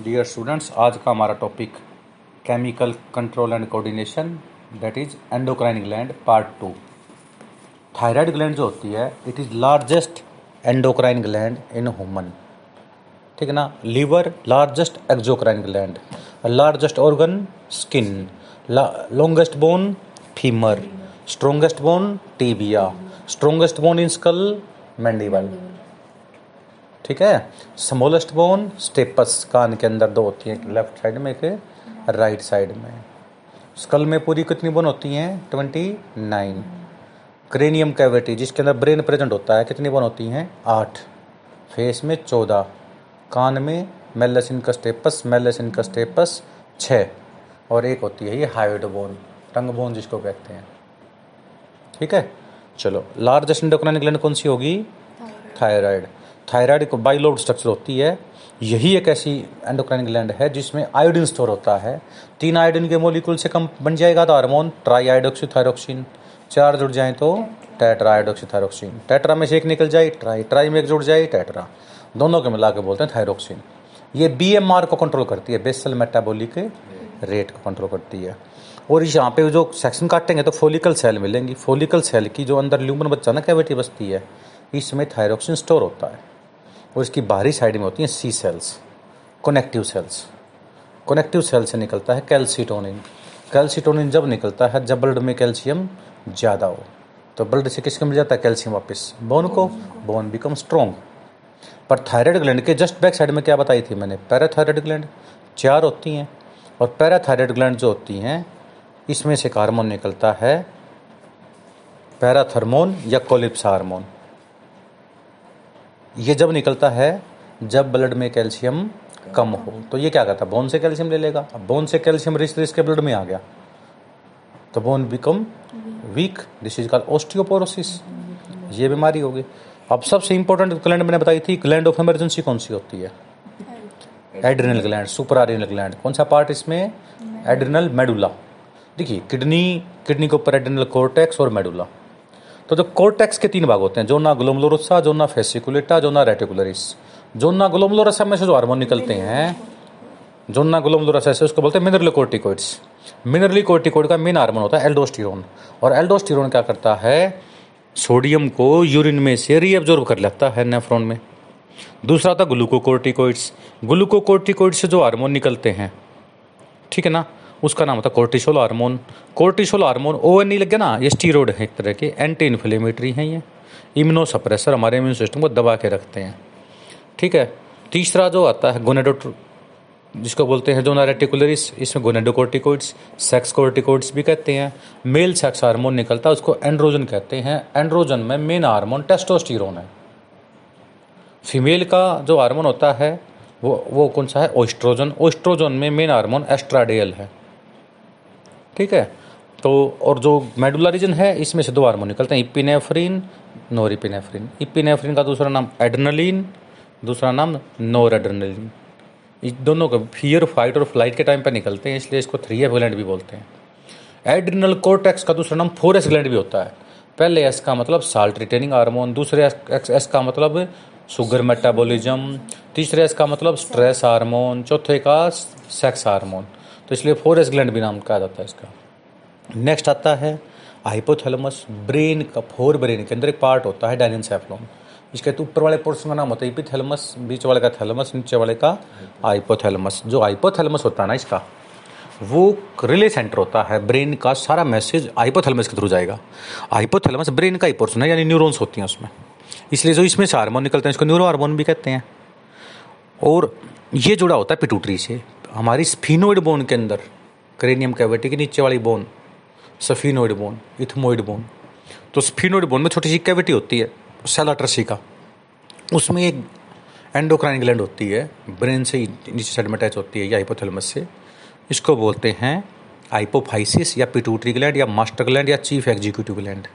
Dear students आज का हमारा topic chemical control and coordination that is endocrine gland part two thyroid gland जो होती है it is largest endocrine gland in human ठीक है ना? Liver largest exocrine gland largest organ skin longest bone femur strongest bone tibia strongest bone in skull mandible ठीक है? Smallest bone steppes कान के अंदर दो होती हैं लेफ़्ट साइड में एक राइट साइड में। स्कल में पूरी कितनी बोन होती हैं? ट्वेंटी नाइन क्रेनियम कैविटी जिसके अंदर ब्रेन प्रेजेंट होता है कितनी बोन होती हैं? आठ। फेस में चौदह। कान में मेलेसिन का स्टेपस मेलेसिन का स्टेपस छः और एक होती है ये हाइड बोन टंग बोन जिसको कहते हैं। ठीक है? चलो लार्जेस्ट इंडोक्राइन ग्लैंड कौन सी होगी? थायराइड थायराइड को बाइलोड स्ट्रक्चर होती है। यही एक ऐसी एंडोक्राइन ग्लैंड है जिसमें आयोडीन स्टोर होता है। तीन आयोडीन के मोलिकुल से कम बन जाएगा तो हार्मोन ट्राई आयोडोक्सीथायरोक्सिन चार जुड़ जाए तो टेट्रा आयोडोक्सीथायरोक्सिन टेट्रा में से एक निकल जाए ट्राई ट्राई में एक जुड़ जाए टेट्रा दोनों के मिला के बोलते हैं थायरोक्सिन ये बी को कंट्रोल करती है बेसल मेटाबोलिक रेट को कंट्रोल करती है। और यहाँ पे जो सेक्शन काटेंगे तो फोलिकल सेल मिलेंगी। फोलिकल सेल की जो अंदर ल्यूमन बच्चा ना कैविटी बसती है, इसमें थायरोक्सिन स्टोर होता है। और इसकी बाहरी साइड में होती हैं C cells connective cells connective cell से निकलता है कैल्सीटोनिन कैल्सीटोनिन जब निकलता है, जब ब्लड में कैल्शियम ज़्यादा हो तो ब्लड से किसको मिल जाता है? कैल्शियम वापस. बोन को? बोन बिकम स्ट्रोंग पर थायराइड ग्लैंड के जस्ट बैक साइड में क्या बताई थी मैंने? पैराथायराइड ग्लैंड चार होती हैं और पैराथायराइड ग्लैंड जो होती हैं, इसमें से हार्मोन निकलता है पैराथर्मोन या कोलिप्स हार्मोन ये जब निकलता है, जब ब्लड में कैल्शियम कम हो। तो ये क्या करता है? बोन से कैल्शियम ले लेगा। अब बोन से कैल्शियम रिच रिच के ब्लड में आ गया। तो bone become weak this is call osteoporosis ये बीमारी होगी अब सबसे इंपॉर्टेंट ग्लैंड मैंने बताई थी ग्लैंड ऑफ़ इमरजेंसी कौन सी होती है? Adrenal gland suprarenal gland कौन सा पार्ट इसमें? एड्रिनल मेडुला देखिए, किडनी किडनी के ऊपर एड्रिनल कोर्टेक्स और मेडुला तो जो कोर्टेक्स के तीन भाग होते हैं, जो ना glomerulosa zona fasciculata zona reticularis zona glomerulosa में से जो हार्मोन निकलते हैं जोना ग्लोमलोरोसा से उसको बोलते हैं मिनरल कोर्टिकोइड्स मिनरली कोर्टिकोइड का मेन हार्मोन होता है एल्डोस्टिरोन और एल्डोस्टिरोन क्या करता है? सोडियम को यूरिन में से रीअब्जॉर्ब कर लेता है नेफ्रॉन में। दूसरा है ग्लूकोकोर्टिकोइड्स ग्लूकोकोर्टिकोइड से जो हार्मोन निकलते हैं, ठीक है ना? उसका नाम होता है cortisol hormone. Cortisol hormone O N E लग गया ना, ये स्टीरोड है, एक तरह के एंटी इन्फ्लेमेटरी हैं ये। इम्यूनो सप्रेसर हमारे इम्यून सिस्टम को दबा के रखते हैं। ठीक है, तीसरा जो आता है गोनेडो जिसको बोलते हैं जोना रेटिकुलरिस इसमें गोनेडोकोर्टिकोइड्स सेक्स कोर्टिकोइड्स भी कहते हैं। मेल सेक्स हार्मोन निकलता है, उसको एंड्रोजन कहते हैं। एंड्रोजन में मेन हार्मोन टेस्टोस्टिरोन है। फीमेल का जो हार्मोन होता है, वो वो कौन सा है? ओस्ट्रोजन ओस्ट्रोजन में मेन हार्मोन एस्ट्राडेल है। ठीक है? तो और जो मेडुला रीजन है, इसमें से दो हार्मोन निकलते हैं इपिनेफ्रिन नोर इपिनेफ्रिन का दूसरा नाम एड्रेनलिन दूसरा नाम नोर एड्रेनलिन इस दोनों का फियर फाइट और फ़्लाइट के टाइम पर निकलते हैं, इसलिए इसको थ्री एफ़ ग्लैंड भी बोलते हैं। एड्रिनल कोर्टेक्स का दूसरा नाम फोर एस ग्लैंड भी होता है। पहले एस का मतलब साल्ट रिटेनिंग हार्मोन दूसरे एस का मतलब शुगर मेटाबॉलिज्म तीसरे एस का मतलब स्ट्रेस हार्मोन चौथे का सेक्स हार्मोन तो इसलिए फोर एस ग्लैंड भी नाम कहा जाता है इसका। नेक्स्ट आता है हाइपोथैलेमस ब्रेन का फोर ब्रेन के अंदर एक पार्ट होता है डायनेंसेफ्लोन इसके ऊपर वाले पोर्शन का नाम होता है इपीथैलेमस बीच वाले का थैलेमस नीचे वाले का हाइपोथैलेमस जो हाइपोथैलेमस होता है ना इसका, वो रिले सेंटर होता है ब्रेन का, सारा मैसेज हाइपोथैलेमस के थ्रू जाएगा। हाइपोथैलेमस ब्रेन का ही पोर्शन है, यानी न्यूरॉन्स होती हैं उसमें। इसलिए जो इसमें से हार्मोन निकलते हैं, इसको न्यूरो हार्मोन भी कहते हैं। और ये जुड़ा होता है पिटूटरी से। हमारी स्फीनोइड बोन के अंदर, क्रेनियम कैविटी के नीचे वाली bone, sphenoid bone, ethmoid bone. तो स्फीनोइड बोन में छोटी सी कैविटी होती है सेलाट्रसी का। उसमें एक एंडोक्राइन ग्लैंड होती है, ब्रेन से नीचे साइड में अटैच होती है, या हाइपोथैलेमस से। इसको बोलते हैं आइपोफाइसिस या पिटूटरी ग्लैंड या मास्टर ग्लैंड या चीफ एग्जीक्यूटिव ग्लैंड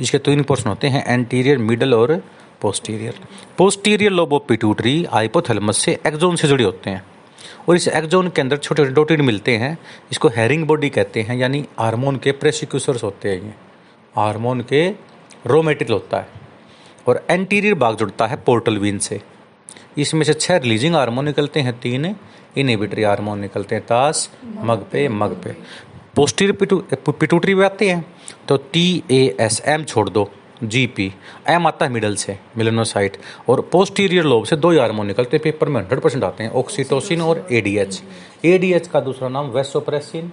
इसके तीन पोर्शन होते हैं एंटीरियर मिडल और posterior posterior lobe pituitary hypothalamus से एक्जोन से जुड़े होते हैं। और इस एक्जोन के अंदर छोटे छोटे डोटेड मिलते हैं, इसको हेरिंग बॉडी कहते हैं, यानी हार्मोन के प्रेसिक्यूसर्स होते हैं ये। हार्मोन के रो होता है और एंटीरियर भाग जुड़ता है पोर्टल वीन से। इसमें से छह रिलीजिंग हार्मोन निकलते हैं, तीन इनिबिटरी हार्मोन निकलते हैं, तास, मग पे मग पे। पोस्टीरियर पिटूटरी पे आते हैं तो टी ए एस एम छोड़ दो। जी पी एम आता है मिडल से मिलेनोसाइट और पोस्टीरियर लोब से दो ही हार्मोन निकलते हैं पेपर में हंड्रेड परसेंट आते हैं ऑक्सीटोसिन और एडीएच एडीएच का दूसरा नाम वेसोप्रेसिन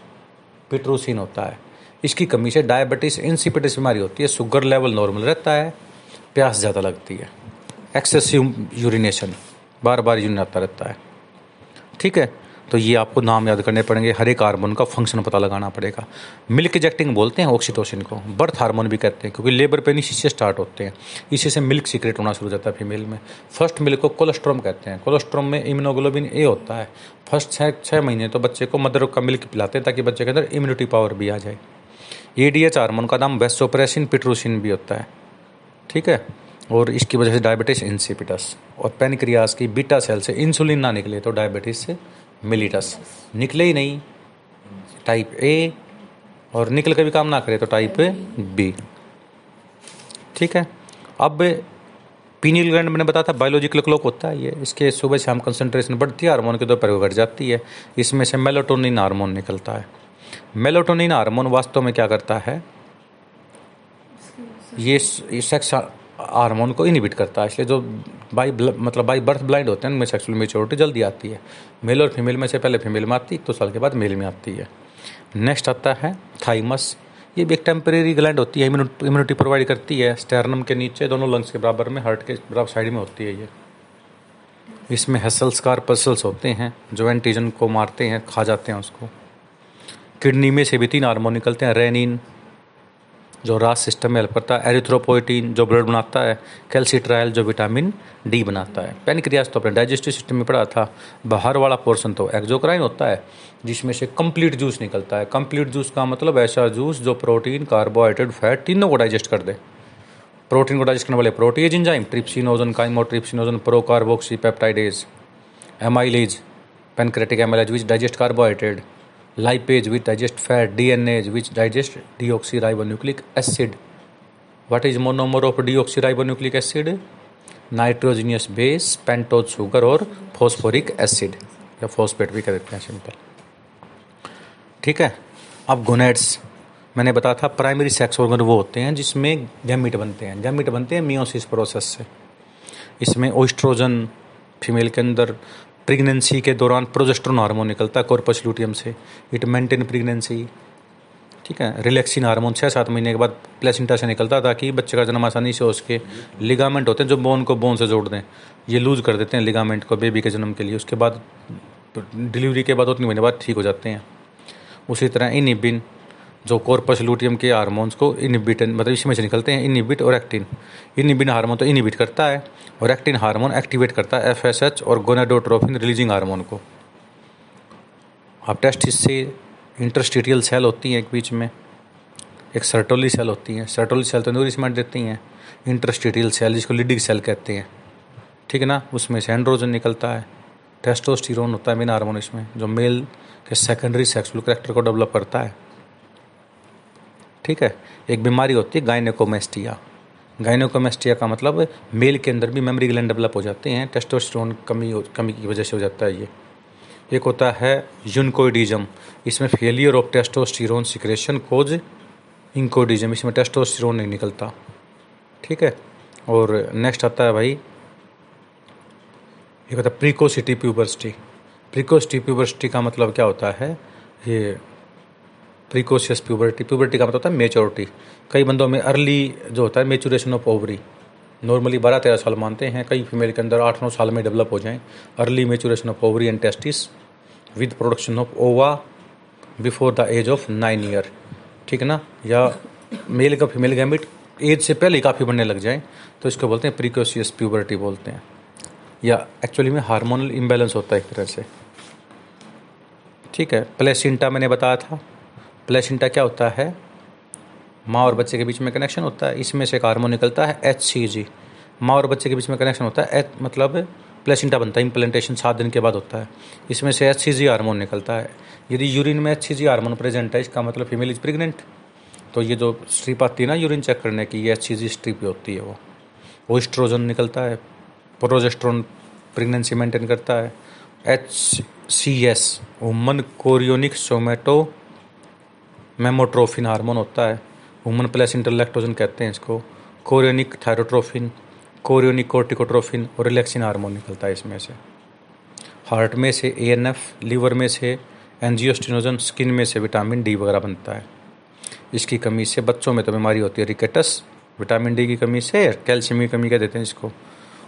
पिट्रोसिन होता है। इसकी कमी से डायबिटीज़ इंसिपिटिस बीमारी होती है शुगर लेवल नॉर्मल रहता है, प्यास ज़्यादा लगती है। एक्सेसिव यूरिनेशन बार बार यूरिन आता रहता है। ठीक है? तो ये आपको नाम याद करने पड़ेंगे। हर एक हार्मोन का फ़ंक्शन पता लगाना पड़ेगा। मिल्क इजेक्टिंग बोलते हैं ऑक्सीटोसिन को। बर्थ हार्मोन भी कहते हैं, क्योंकि लेबर पेन इसी से स्टार्ट होते हैं। इसी से मिल्क सीक्रेट होना शुरू हो जाता है फीमेल में। फ़र्स्ट मिल्क को कोलेस्ट्रोम कहते हैं। कोलेस्ट्रॉम में इम्यूनोग्लोबिन ए होता है। फ़र्स्ट छः छः महीने तो बच्चे को मदर का मिल्क पिलाते हैं, ताकि बच्चे के अंदर इम्यूनिटी पावर भी आ जाए। ए डी एच हार्मोन का नाम वेस्टोप्रेसिन पिट्रोसिन भी होता है। ठीक है? और इसकी वजह से डायबिटीज़ इंसिपिटस और पेनक्रियाज की बीटा सेल से इंसुलिन ना निकले तो डायबिटीज़ से मिलीटस। निकले ही नहीं। टाइप ए और निकल के भी काम ना करे तो टाइप बी। ठीक है? अब पीनियल ग्लैंड मैंने बताया था, बायोलॉजिकल क्लॉक होता है ये। इसके सुबह शाम कंसंट्रेशन बढ़ती है, हार्मोन के दोपहर को घट जाती है। इसमें से मेलोटोनिन हार्मोन निकलता है। मेलोटोनिन हार्मोन वास्तव में क्या करता है? ये सेक्स हार्मोन को इनिबिट करता है, इसलिए जो बाई मतलब बाई बर्थ ब्लाइंड होते हैं, उनमें सेक्सुअल मेच्योरिटी जल्दी आती है। मेल और फीमेल में से पहले फीमेल में आती है तो साल के बाद मेल में आती है। नेक्स्ट आता है थाइमस ये भी एक टेम्परेरी ग्लैंड होती है इम्यूनिटी प्रोवाइड करती है स्टेरनम के नीचे, दोनों लंग्स के बराबर में हार्ट के बराबर साइड में होती है ये। इसमें हेसल्स कारपसल्स होते हैं, जो एंटीजन को मारते हैं, खा जाते हैं उसको। किडनी में से भी तीन हार्मोन निकलते हैं रेनिन जो रास सिस्टम में हेल्प करता है एरिथ्रोपोइटीन जो ब्लड बनाता है कैल्सीट्रायल जो विटामिन डी बनाता है। पेनक्रियाज तो अपने डाइजेस्टिव सिस्टम में पड़ा था, बाहर वाला पोर्सन तो एक्जोक्राइन होता है, जिसमें से कंप्लीट जूस निकलता है। कंप्लीट जूस का मतलब ऐसा जूस जो प्रोटीन कार्बोहाइड्रेट फैट तीनों को डाइजेस्ट कर दे। प्रोटीन को डाइजेस्ट करने वाले protease enzyme trypsinogen chymotrypsinogen procarboxypeptidase amylase pancreatic amylase which digest carbohydrate lipase which digest fat, DNA which digest deoxyribonucleic acid. What is monomer of deoxyribonucleic acid? Nitrogenous base pentose sugar और phosphoric acid या phosphate भी कह देते हैं simple ठीक है? अब gonads मैंने बताया था प्राइमरी सेक्स ऑर्गन वो होते हैं जिसमें गैमिट बनते हैं। गैमिट बनते हैं मियोसिस प्रोसेस से। इसमें ओस्ट्रोजन फीमेल के अंदर प्रेगनेंसी के दौरान प्रोजेस्ट्रोन हार्मोन निकलता है कॉर्पस लूटियम से। इट मेंटेन प्रेगनेंसी ठीक है? रिलैक्सिन हार्मोन छः सात महीने के बाद प्लेसिंटा से निकलता ताकि बच्चे का जन्म आसानी से हो सके। लिगामेंट होते हैं जो बोन को बोन से जोड़ दें। ये लूज कर देते हैं लिगामेंट को बेबी के जन्म के लिए। उसके बाद डिलीवरी के बाद उतनी महीने बाद ठीक हो जाते हैं। उसी तरह इनिबिन जो कोर्पस लूटियम के हार्मोन्स को इनिबिट मतलब इसमें से निकलते हैं इनिबिट और एक्टिन इनिबिन हार्मोन तो इनिबिट करता है, और एक्टिन हार्मोन एक्टिवेट करता है एफएसएच और गोनाडोट्रोफिन रिलीजिंग हार्मोन को। अब टेस्ट इससे इंटरस्टिटियल सेल होती हैं एक बीच में, एक सर्टोली सेल होती हैं। सर्टोली सेल तो नूरिसमेंट देती हैं इंटरस्टिटियल सेल जिसको लिडिक सेल कहते हैं। ठीक है ना? उसमें से एंड्रोजन निकलता है। टेस्टोस्टिरोन होता है मेन हार्मोन इसमें, जो मेल के सेकेंडरी सेक्सुअल करेक्टर को डेवलप करता है। ठीक है? एक बीमारी होती है गाइनेकोमेस्टिया गाइनोकोमेस्टिया का मतलब मेल के अंदर भी मेमोरी ग्लैंड डेवलप हो जाते हैं टेस्टोस्टेरोन कमी कमी की वजह से हो जाता है ये। एक होता है यूनकोइडिज्म इसमें failure of testosterone secretion cause eunuchoidism इसमें टेस्टोस्टिरोन नहीं निकलता। ठीक है? और नेक्स्ट आता है भाई, एक होता है प्रिकोसिटी प्यूबर्सिटी प्रिकोसिटी प्यूबर्सिटी का मतलब क्या होता है? ये प्रिकोशियस प्यूबर्टी प्यूबर्टी का मतलब होता है मेच्योरिटी कई बंदों में अर्ली जो होता है मेचुरेशन ऑफ़ ओवरी नॉर्मली बारह तेरह साल मानते हैं, कई फीमेल के अंदर आठ नौ साल में डेवलप हो जाएँ. Early maturation of ovary and testis with production of ova before the age of nine year ठीक है ना? या मेल का फीमेल गैमिट एज से पहले काफ़ी बनने लग जाए तो इसको बोलते हैं प्रिकोशियस प्यूबर्टी बोलते हैं. या एक्चुअली में हार्मोनल इम्बेलेंस होता है एक तरह से. ठीक है? प्लेसिंटा मैंने बताया था। प्लेसिंटा क्या होता है? माँ और बच्चे के बीच में कनेक्शन होता है। इसमें से एक हार्मोन निकलता है एच सी जी माँ और बच्चे के बीच में कनेक्शन होता है एच मतलब प्लेसिंटा बनता है इम्प्लेंटेशन सात दिन के बाद होता है। इसमें से एच सी जी हार्मोन निकलता है। यदि यूरिन में H C G hormone present है, इसका मतलब फीमेल इज़ प्रेगनेंट तो ये जो स्ट्रिप आती है ना यूरिन चेक करने की, ये एच सी जी स्ट्रिप होती है वो। वो स्ट्रोजन निकलता है प्रोजेस्ट्रोन प्रेगनेंसी मेंटेन करता है। H C S human chorionic somatomammotropin hormone होता है। वुमन प्लस इंटरलेक्टोजन कहते हैं इसको। कोरियोनिक थायरोट्रोफिन कोरियोनिक कोर्टिकोट्रोफिन और रिलैक्सिन हार्मोन निकलता है इसमें से। हार्ट में से ए एन एफ़ लीवर में से एनजियोस्टिनोजन स्किन में से विटामिन डी वगैरह बनता है। इसकी कमी से बच्चों में तो बीमारी होती है। रिकेटस विटामिन डी की कमी से कैल्शियम की कमी कह देते हैं इसको।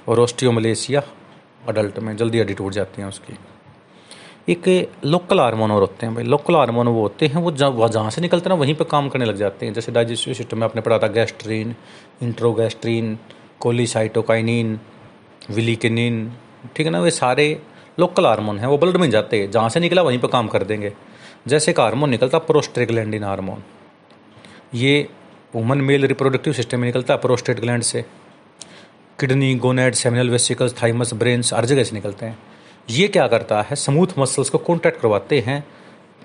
और ऑस्टियोमलेशिया अडल्ट में जल्दी हड्डी टूट जाती हैं उसकी। एक लोकल हारमोन और होते हैं भाई। लोकल हारमोन वो होते हैं, वो जहाँ जहाँ से निकलते हैं ना, वहीं पर काम करने लग जाते हैं। जैसे डाइजेस्टिव सिस्टम में आपने पढ़ा था गैस्ट्रीन इंट्रोगैस्ट्रीन कोलिसाइटोकाइनिन विलिकिनिन ठीक है ना? वे सारे लोकल हारमोन हैं, वो ब्लड में जाते हैं। जहाँ से निकला, वहीं पर काम कर देंगे। जैसे एक हारमोन निकलता प्रोस्ट्रेग्लैंडिन हारमोन ये वुमन मेल रिप्रोडक्टिव सिस्टम में निकलता है प्रोस्टेट ग्लैंड से। Kidney gonad seminal vesicles thymus brains हर जगह से निकलते हैं। ये क्या करता है? स्मूथ मसल्स को कॉन्ट्रैक्ट करवाते हैं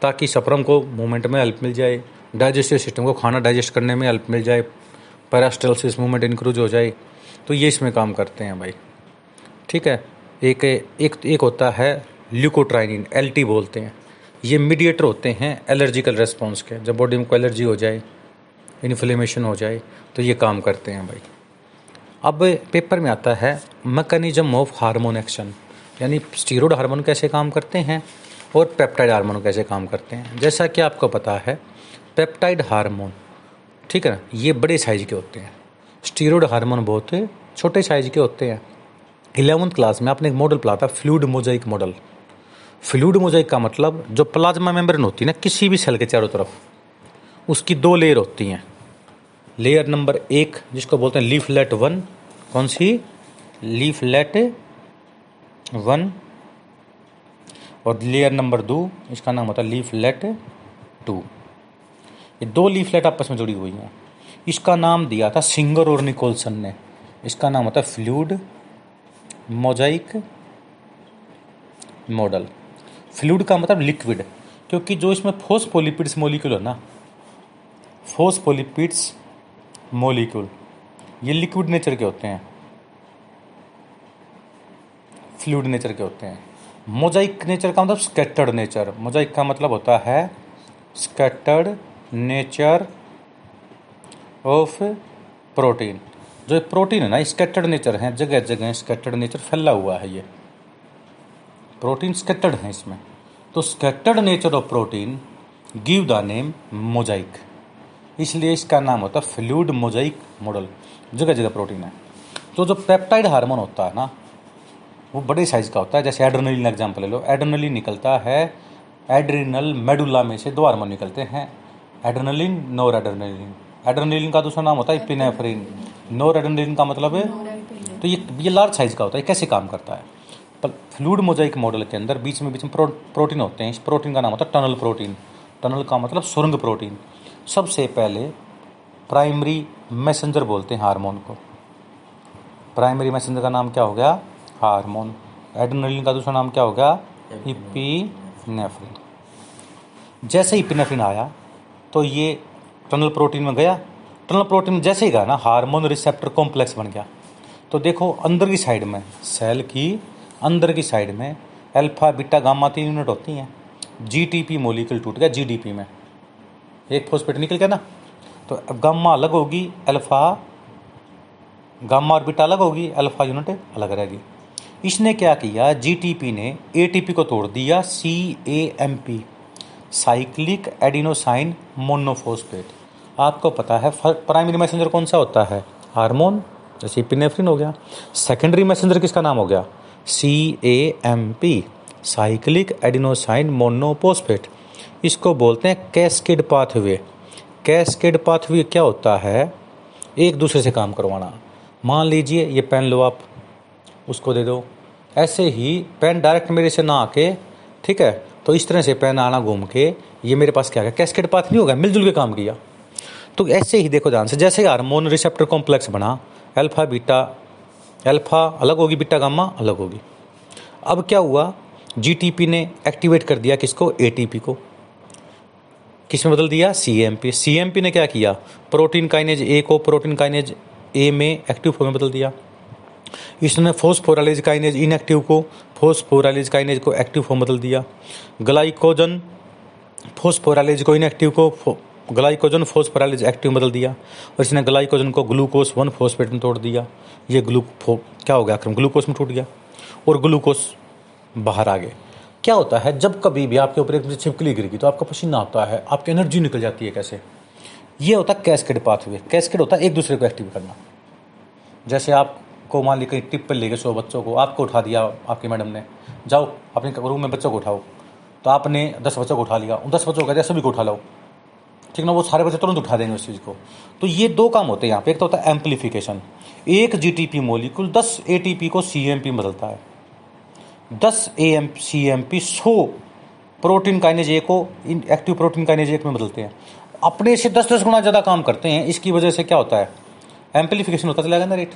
ताकि सप्रम को मूवमेंट में हेल्प मिल जाए डाइजेस्टिव सिस्टम को खाना डाइजेस्ट करने में हेल्प मिल जाए पैरास्टलसिस मूवमेंट इंक्रूज हो जाए। तो ये इसमें काम करते हैं भाई। ठीक है? एक एक एक होता है ल्यूकोट्राइनिन एलटी बोलते हैं। ये मीडिएटर होते हैं एलर्जिकल रेस्पॉन्स के। जब बॉडी में कोई एलर्जी हो जाए इन्फ्लेमेशन हो जाए तो ये काम करते हैं भाई। अब पेपर में आता है मैकेनिज्म ऑफ़ हार्मोन एक्शन यानी स्टीरोड हार्मोन कैसे काम करते हैं और पेप्टाइड हार्मोन कैसे काम करते हैं। जैसा कि आपको पता है पेप्टाइड हार्मोन ठीक है ना, ये बड़े साइज़ के होते हैं। स्टीरोड हार्मोन बहुत छोटे साइज़ के होते हैं। इलेवंथ क्लास में आपने एक मॉडल पढ़ा था fluid mosaic model fluid mosaic का मतलब जो प्लाज्मा मेम्ब्रेन होती है ना, किसी भी सेल के चारों तरफ़, उसकी दो लेयर होती हैं। लेयर नंबर एक, जिसको बोलते हैं लीफलेट वन कौन सी? लीफलेट वन और लेयर नंबर दो, इसका नाम होता है लीफलेट टू ये दो लीफलेट आपस में जुड़ी हुई हैं। इसका नाम दिया था सिंगर और निकोलसन ने। इसका नाम होता है फ्लूड मोजाइक मॉडल। फ्लूड का मतलब लिक्विड, क्योंकि जो इसमें फोस्फोलिपिड्स मोलिक्यूल है ना फोस फोस्फोलिपिड्स मोलिक्यूल ये लिक्विड नेचर के होते हैं। फ्लूड नेचर के होते हैं। मोजाइक नेचर का मतलब स्कैटर्ड नेचर मोजाइक का मतलब होता है स्कैटर्ड नेचर ऑफ़ प्रोटीन जो प्रोटीन है ना स्कैटर्ड नेचर है जगह जगह स्कैटर्ड नेचर फैला हुआ है ये। प्रोटीन स्कैटर्ड है इसमें। तो scattered nature of protein give the name mosaic इसलिए इसका नाम होता है फ्लूड मोजाइक मॉडल जगह जगह प्रोटीन है। तो जो पेप्टाइड हार्मोन होता है ना वो बड़े साइज़ का होता है जैसे एड्रेनलिन एग्ज़ाम्पल ले लो। एड्रेनलिन निकलता है एड्रिनल मेडुला में से दो हार्मोन निकलते हैं। एड्रेनलिन नोर एड्रेनलिन एड्रेनलिन का दूसरा नाम होता है इपिनेफ्रिन नोर एड्रेनलिन का मतलब है तो ये ये लार्ज साइज़ का होता है कैसे काम करता है? पर फ्लूड मोजाइक मॉडल के अंदर बीच में बीच में प्रो, प्रोटीन होते हैं। इस प्रोटीन का नाम होता है टनल प्रोटीन टनल का मतलब सुरंग प्रोटीन सबसे पहले प्राइमरी मैसेंजर बोलते हैं हार्मोन को। प्राइमरी मैसेंजर का नाम क्या हो गया? हार्मोन। एड्रेनलिन का दूसरा नाम क्या हो गया? इपीनेफ्रिन। जैसे इपिनेफ्रिन आया तो ये टनल प्रोटीन में गया। टनल प्रोटीन जैसे ही गया ना हार्मोन रिसेप्टर कॉम्प्लेक्स बन गया। तो देखो अंदर की साइड में सेल की अंदर की साइड में अल्फ़ा बीटा गामा तीन यूनिट होती हैं। जीटीपी मोलिक्यूल टूट गया जीडीपी में। एक फोस्फेट निकल गया ना तो अब गामा अलग होगी अल्फ़ा गामा और बीटा अलग होगी अल्फ़ा यूनिट अलग रहेगी। इसने क्या किया? जीटीपी ने एटीपी को तोड़ दिया C A M P cyclic adenosine monophosphate आपको पता है प्राइमरी मैसेंजर कौन सा होता है? हार्मोन जैसे पिनेफ्रिन हो गया। सेकेंडरी मैसेंजर किसका नाम हो गया? C A M P cyclic adenosine monophosphate इसको बोलते हैं कैस्केड पाथवे कैस्केड पाथवे क्या होता है? एक दूसरे से काम करवाना। मान लीजिए, ये पेन लो आप। उसको दे दो। ऐसे ही पेन डायरेक्ट मेरे से ना आके, ठीक है? तो इस तरह से पेन आना घूम के, ये मेरे पास क्या गया कैस्केट पाथ नहीं होगा मिलजुल के काम किया। तो ऐसे ही देखो ध्यान से, जैसे हारमोन रिसेप्टर कॉम्प्लेक्स बना अल्फ़ा बीटा अल्फ़ा अलग होगी बीटा गामा अलग होगी। अब क्या हुआ? जीटीपी ने एक्टिवेट कर दिया किसको? एटीपी को। किसमें बदल दिया? सीएमपी सीएमपी ने क्या किया? प्रोटीन काइनेज ए को प्रोटीन काइनेज ए में एक्टिव फॉर्म में बदल दिया। इसने फोस्फोराइलेज काइनेज इनएक्टिव को फोस्फोराइलेज काइनेज को एक्टिव फॉर्म बदल दिया। ग्लाइकोजन फोस्फोराइलेज को इनएक्टिव को ग्लाइकोजन फोस्फोराइलेज एक्टिव बदल दिया। और इसने ग्लाइकोजन को ग्लूकोज वन फोस्फेट में तोड़ दिया। ये ग्लूको क्या हो गया क्रम ग्लूकोज में टूट गया। और ग्लूकोज बाहर आ गए। क्या होता है, जब कभी भी आपके ऊपर एक छिपकली गिर गई तो आपका पसीना आता है, आपकी एनर्जी निकल जाती है कैसे? ये होता है कैस्केड पाथवे कैस्केड होता है एक दूसरे को एक्टिव करना। जैसे आपको मान कहीं टिप पर ले गए सौ बच्चों को, आपको उठा दिया आपकी मैडम ने। जाओ, अपने रूम में बच्चों को उठाओ। तो आपने दस बच्चों को उठा लिया। उन दस बच्चों को कहते हैं, सभी को उठा लो ठीक ना, वो सारे बच्चे तुरंत उठा देंगे उस चीज़ को। तो ये दो काम होते हैं यहाँ पे। एक तो होता है एम्पलीफिकेशन एक जीटीपी मोलिकुल दस एटीपी को सीएमपी में बदलता है। दस A M C M P सौ प्रोटीन काइनेज ए को इन एक्टिव प्रोटीन काइनेज एक में बदलते हैं। अपने से दस दस गुना ज़्यादा काम करते हैं, इसकी वजह से क्या होता है? एम्पलीफिकेशन होता चला ना rate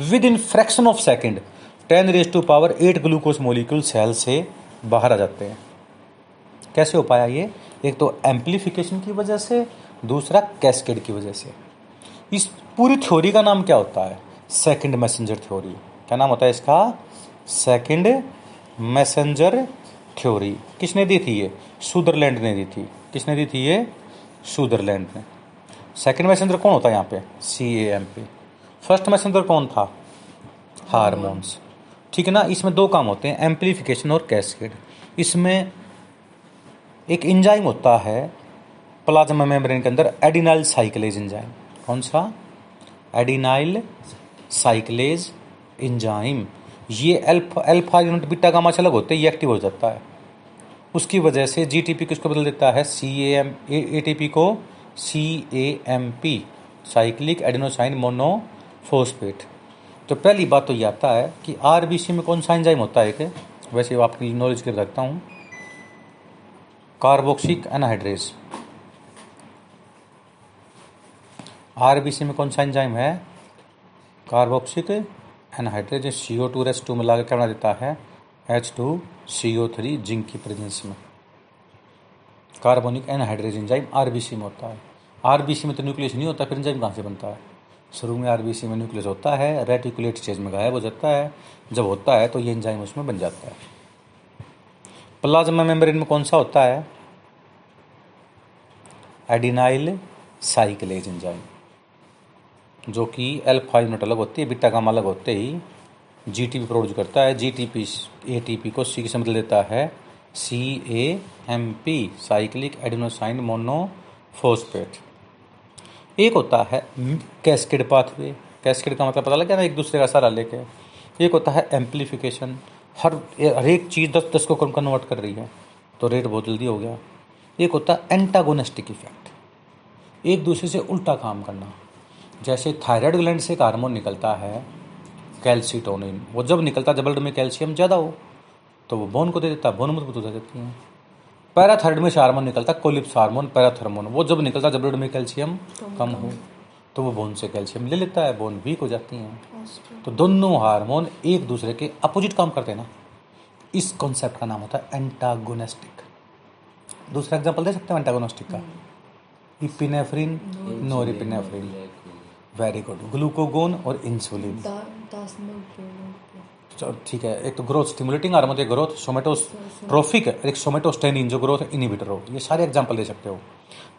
within fraction of second ten raise to power eight glucose molecule cell से बाहर आ जाते हैं। कैसे हो पाया ये? एक तो एम्पलीफिकेशन की वजह से, दूसरा कैस्केड की वजह से। इस पूरी थ्योरी का नाम क्या होता है? सेकंड मैसेंजर थ्योरी क्या नाम होता है इसका? सेकंड मैसेंजर थ्योरी किसने दी थी ये? सुदरलैंड ने दी थी। किसने दी थी ये? सुदरलैंड ने। सेकंड मैसेंजर कौन होता है यहाँ पे? C A M P first messenger कौन था? हारमोन्स। ठीक है ना? इसमें दो काम होते हैं, एम्पलीफिकेशन और कैस्केड। इसमें एक इंजाइम होता है, प्लाज्मा मेम्ब्रेन के अंदर, एडिनाइल साइक्लेज इंजाइम कौन सा? एडिनाइल साइक्लेज इंजाइम ये alpha alpha unit beta gamma से अलग होते हैं, ये एक्टिव हो जाता है। उसकी वजह से जी टी पी किसको बदल देता है? C A M A T P को C A M P cyclic adenosine monophosphate तो पहली बात तो ये आता है कि आरबीसी में कौन सा एंजाइम होता है कि? वैसे आपकी नॉलेज के रखता हूँ। कार्बोक्सिक एनहाइड्रेज आरबीसी में कौन सा एंजाइम है? Carbonic anhydrase C O two raise to में क्या बना देता है। H two C O three zinc की प्रेजेंस में। कार्बोनिक एनहाइड्रेज एंजाइम आरबीसी में होता है। आरबीसी में तो न्यूक्लियस नहीं होता, फिर एंजाइम कहाँ से बनता है? शुरू में आरबीसी में न्यूक्लियस होता है रेटिकुलेट स्टेज में गायब हो जाता है। जब होता है तो ये एंजाइम उसमें बन जाता है। प्लाज्मा मेम्ब्रेन में कौन सा होता है? एडिनाइल साइक्लेज एंजाइम जो कि एल्फा यूनिट अलग होती है बीटा गामा अलग होते ही जीटीपी प्रोड्यूस करता है। G T P GTP ATP को सी से बदल देता है। C A M P cyclic adenosine monophosphate एक होता है कैस्केड पाथवे। कैस्केड का मतलब पता लग गया ना, एक दूसरे का सारा लेके। एक होता है एम्पलीफिकेशन हर हर एक चीज़ दस दस को कम कन्वर्ट कर रही है तो रेट बहुत जल्दी हो गया। एक होता है एंटागोनेस्टिक इफ़ेक्ट एक दूसरे से उल्टा काम करना। जैसे थायराइड ग्लैंड से एक हार्मोन निकलता है कैल्सीटोनिन वो जब निकलता है ब्लड में कैल्शियम ज़्यादा हो तो वो बोन को दे देता है बोन मज़बूत हो जाती है। पैराथायराइड में से हार्मोन निकलता है कोलिप्स हार्मोन पैराथर्मोन। वो जब निकलता है ब्लड में कैल्शियम कम हो तो वो बोन से कैल्शियम ले लेता है बोन वीक हो जाती है। तो दोनों हार्मोन एक दूसरे के अपोजिट काम करते हैं ना। इस कॉन्सेप्ट का नाम होता है एंटागोनेस्टिक दूसरा एग्ज़ाम्पल दे सकते हैं एंटागोनेस्टिक का? Epinephrine norepinephrine very good glucagon और इंसुलिन ठीक है एक तो ग्रोथ स्टिमुलेटिंग हार्मोन एक ग्रोथ सोमेटोट्रोफिक है एक सोमेटोस्टेनिन जो ग्रोथ इनिबिटर हो ये सारे एग्ज़ाम्पल दे सकते हो।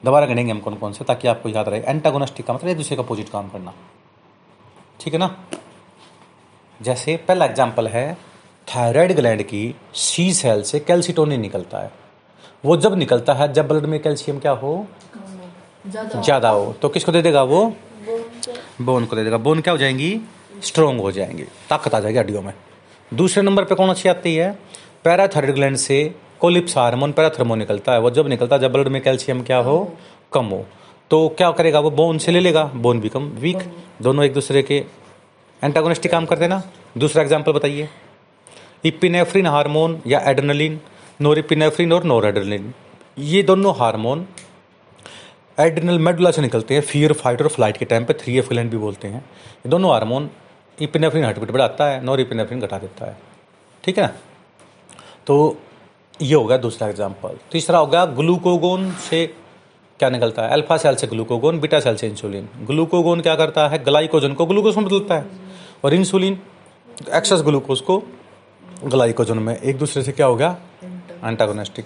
दोबारा गणेंगे हम कौन कौन से ताकि आपको याद रहे एंटागोनेस्टिक का मतलब एक दूसरे का अपोजिट काम करना। ठीक है ना? जैसे पहला एग्ज़ाम्पल है थायराइड ग्लैंड की सी सेल से कैल्सिटोनिन निकलता है। वो जब निकलता है जब ब्लड में कैल्शियम क्या हो? ज़्यादा हो। तो किसको दे देगा वो? बोन को। दे देगा। बोन क्या हो जाएँगी? स्ट्रोंग हो जाएँगी। ताकत आ जाएगी हड्डियों में। दूसरे नंबर पे कौन अच्छी आती है? पैराथायराइड ग्लैंड से कोलिप्स हार्मोन पैराथर्मोन निकलता है। वो जब निकलता है, जब ब्लड में कैल्शियम क्या हो? कम हो। तो क्या करेगा? वो बोन से ले लेगा। बोन बिकम वीक दोनों एक दूसरे के एंटागोनिस्टिक काम करते ना? दूसरा एग्ज़ाम्पल बताइए। इपिनेफ्रिन हार्मोन या एड्रेनलिन नोरिपिनेफ्रिन और नोर ये दोनों हार्मोन एड्रिनल मेडुला से निकलते हैं। फियर फाइट और फ़्लाइट के टाइम पे थ्री एफ़ भी बोलते हैं। ये दोनों हार्मोन इपिनेफ्रिन हार्ट बीट बढ़ाता है नॉर इपिनेफ्रिन घटा देता है। ठीक है ना? तो ये हो गया दूसरा एग्ज़ाम्पल तीसरा हो गया ग्लूकोगोन से क्या निकलता है? अल्फ़ा सेल से ग्लूकोगोन बीटा सेल से इंसुलिन ग्लूकोगोन क्या करता है? ग्लाइकोजन को ग्लूकोज में बदलता है। और इंसुलिन एक्सेस ग्लूकोज को ग्लाइकोजन में। एक दूसरे से क्या हो गया? एंटागोनिस्टिक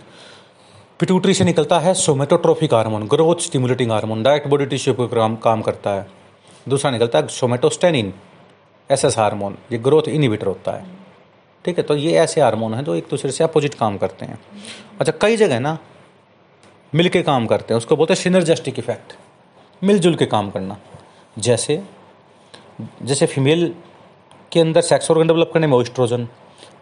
पिट्यूटरी से निकलता है somatotrophic hormone growth stimulating hormone direct body tissue पर काम करता है। दूसरा निकलता है सोमेटोस्टेनिन एस एस हारमोन ये ग्रोथ इनिबिटर होता है। ठीक है तो ये ऐसे हारमोन हैं जो एक दूसरे से अपोजिट काम करते हैं। अच्छा कई जगह ना मिल के काम करते हैं, उसको बोलते हैं सिनर्जेस्टिक इफ़ेक्ट मिलजुल के काम करना। जैसे जैसे फीमेल के अंदर सेक्स ऑर्गन डेवलप करने में ऑस्ट्रोजन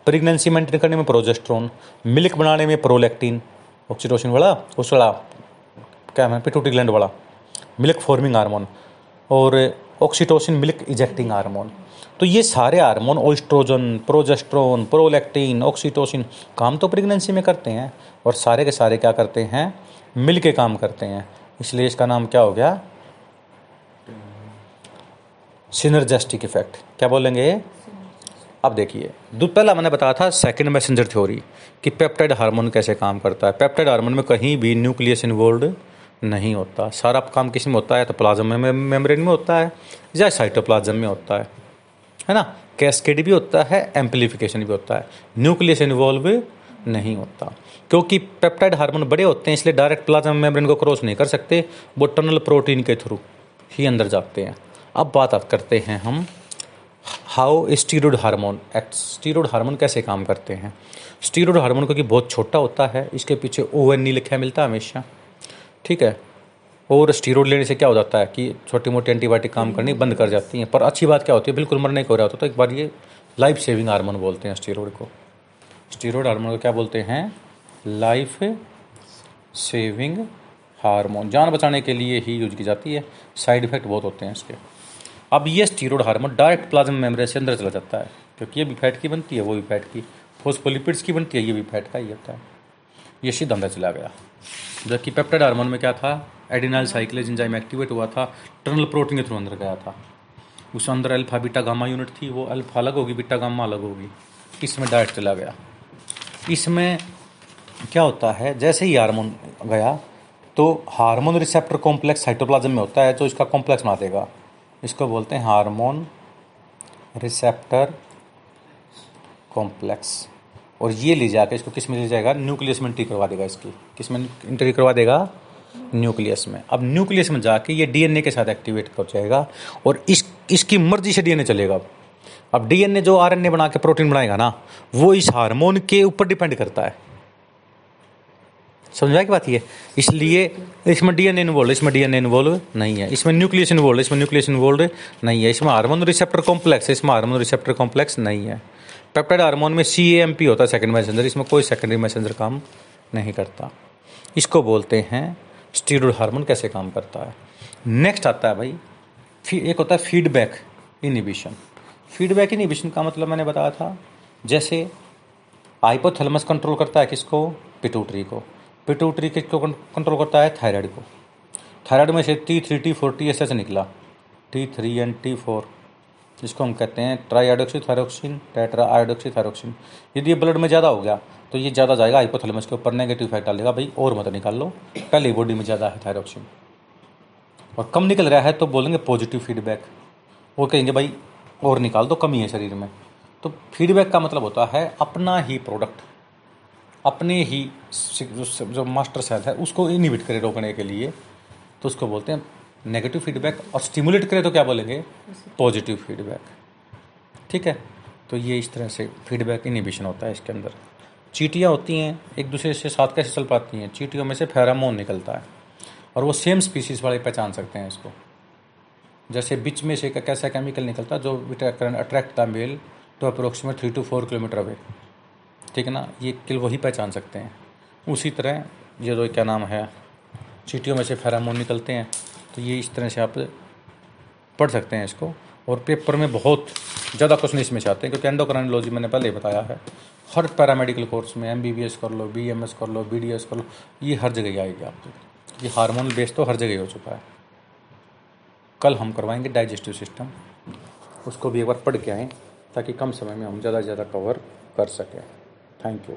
प्रेगनेंसी मेंटेन करने में प्रोजेस्ट्रोन मिल्क बनाने में प्रोलैक्टिन ऑक्सीटोसिन वाला, उस वाला, क्या है पिटूटी ग्लैंड वाला मिल्क फॉर्मिंग हार्मोन और ऑक्सीटोसिन मिल्क इजेक्टिंग हार्मोन तो ये सारे hormone, oestrogen, progesterone, prolactin, oxytocin, काम तो प्रेगनेंसी में करते हैं और सारे के सारे क्या करते हैं? मिल के काम करते हैं। इसलिए इसका नाम क्या हो गया? Synergistic effect. क्या बोलेंगे? अब देखिए पहला मैंने बताया था सेकंड मैसेंजर थ्योरी कि पेप्टाइड हार्मोन कैसे काम करता है। पेप्टाइड हार्मोन में कहीं भी न्यूक्लियस इन्वॉल्व नहीं होता। सारा काम किसमें होता है? तो प्लाज्म में मेम्ब्रेन में होता है या साइटोप्लाज्म में होता है? है ना? कैस्केड भी होता है एम्पलीफिकेशन भी होता है। न्यूक्लियस इन्वॉल्व नहीं होता। क्योंकि पेप्टाइड हार्मोन बड़े होते हैं, इसलिए डायरेक्ट प्लाज्मा मेम्ब्रेन को क्रॉस नहीं कर सकते। वो टनल प्रोटीन के थ्रू ही अंदर जाते हैं। अब बात करते हैं हम how steroid hormone steroid hormone कैसे काम करते हैं। स्टीरोड हार्मोन क्योंकि बहुत छोटा होता है, इसके पीछे ओ एन लिखा मिलता है हमेशा। ठीक है? और स्टीरोड लेने से क्या हो जाता है कि छोटी मोटी एंटीबायोटिक काम करनी बंद कर जाती हैं। पर अच्छी बात क्या होती है? बिल्कुल मरने को हो रहा होता तो एक बार ये लाइफ सेविंग हार्मोन बोलते हैं स्टीरोड को। स्टीरोड हार्मोन को क्या बोलते हैं? लाइफ सेविंग हार्मोन जान बचाने के लिए ही यूज़ की जाती है। साइड इफ़ेक्ट बहुत होते हैं इसके। अब ये steroid hormone direct plasma membrane से अंदर चला जाता है। क्योंकि ये भी फैट की बनती है, वो भी फैट की। फोस्फोलिपिड्स की बनती है, ये भी फैट का ही होता है। ये सीधा अंदर चला गया। जबकि पेप्टाइड हार्मोन में क्या था? एडिनाइल साइक्लेज इंजाइम एक्टिवेट हुआ था। टर्नल प्रोटीन के थ्रू अंदर गया था। उस अंदर अल्फ़ा बीटा गामा यूनिट थी। वो अल्फ़ा अलग होगी बीटा गामा अलग होगी। इसमें डायरेक्ट चला गया। इसमें क्या होता है? जैसे ही हार्मोन गया तो हार्मोन रिसेप्टर कॉम्प्लेक्स साइटोप्लाज्म में होता है तो इसका कॉम्प्लेक्स बना देगा। इसको बोलते हैं हार्मोन रिसेप्टर कॉम्प्लेक्स और ये ले जाकर इसको किसमें ले जाएगा? न्यूक्लियस में एंट्री करवा देगा इसकी। किसमें एंट्री करवा देगा? न्यूक्लियस में। अब न्यूक्लियस में जाके ये डीएनए के साथ एक्टिवेट कर जाएगा और इस, इसकी मर्ज़ी से डीएनए चलेगा। अब अब डीएनए जो आरएनए बना के प्रोटीन बनाएगा ना, वो इस हार्मोन के ऊपर डिपेंड करता है। समझा की बात ये? इसलिए इसमें डीएनए इन्वॉल्व इसमें डीएनए इन्वॉल्व नहीं है। इसमें न्यूक्लियस इन्वॉल्व इसमें न्यूक्लियस इन्वॉल्व नहीं है। इसमें हार्मोन रिसेप्टर कॉम्प्लेक्स है इसमें हार्मोन रिसेप्टर कॉम्प्लेक्स नहीं है। पेप्टाइड हार्मोन में सी एम पी होता है सेकेंड मैसेंजर इसमें कोई सेकेंडरी मैसेंजर काम नहीं करता। इसको बोलते हैं स्टीरोड हार्मोन कैसे काम करता है? नेक्स्ट आता है भाई एक होता है फीडबैक इनिबिशन फीडबैक इनिबिशन का मतलब मैंने बताया था, जैसे हाइपोथैलेमस कंट्रोल करता है किसको? पिटूटरी को। पिटूटरी किसको कंट्रोल करता है? थायराइड को। थायराइड में से T three T four T S S निकला। T three and T four जिसको हम कहते हैं ट्राई आयोडोक्सी थायरोक्सिन टेट्रा आयोडोक्सी थायरोक्सिन यदि ये ब्लड में ज़्यादा हो गया तो ये ज़्यादा जाएगा हाइपोथैलेमस के ऊपर नेगेटिव इफ़ेक्ट डालेगा भाई, और मत निकाल लो। पहले बॉडी में ज़्यादा है थायरोक्सिन और कम निकल रहा है तो बोलेंगे पॉजिटिव फीडबैक वो कहेंगे, भाई, और निकाल दो, कमी है शरीर में। तो फीडबैक का मतलब होता है, अपना ही प्रोडक्ट अपने ही जो मास्टर सेल है, उसको इनिबिट करे रोकने के लिए। तो उसको बोलते हैं नेगेटिव फीडबैक और स्टिमुलेट करें तो क्या बोलेंगे? पॉजिटिव फीडबैक ठीक है? तो ये इस तरह से फीडबैक इनिबिशन होता है इसके अंदर। चीटियाँ होती हैं एक दूसरे से साथ कैसे चल पाती हैं? चीटियों में से फेरामोन निकलता है। और वो सेम स्पीसीज वाले पहचान सकते हैं इसको। जैसे बीच में से एक कैसा केमिकल निकलता है जो attract the male to approximate three to four kilometre away ठीक है ना? ये किल वही पहचान सकते हैं। उसी तरह ये जो क्या नाम है? चीटियों में से फेरामोन निकलते हैं। तो ये इस तरह से आप पढ़ सकते हैं इसको। और पेपर में बहुत ज़्यादा क्वेश्चन इसमें आते हैं, क्योंकि एंडोक्राइनोलॉजी मैंने पहले ही बताया है। हर पैरामेडिकल कोर्स में एमबीबीएस कर लो बीएमएस कर लो बीडीएस कर लो, ये हर जगह आएगी आपको ये हार्मोनल बेस तो हर जगह हो चुका है। कल हम करवाएँगे डाइजेस्टिव सिस्टम उसको भी एक बार पढ़ के आएँ, ताकि कम समय में हम ज़्यादा से ज़्यादा कवर कर सकें। Thank you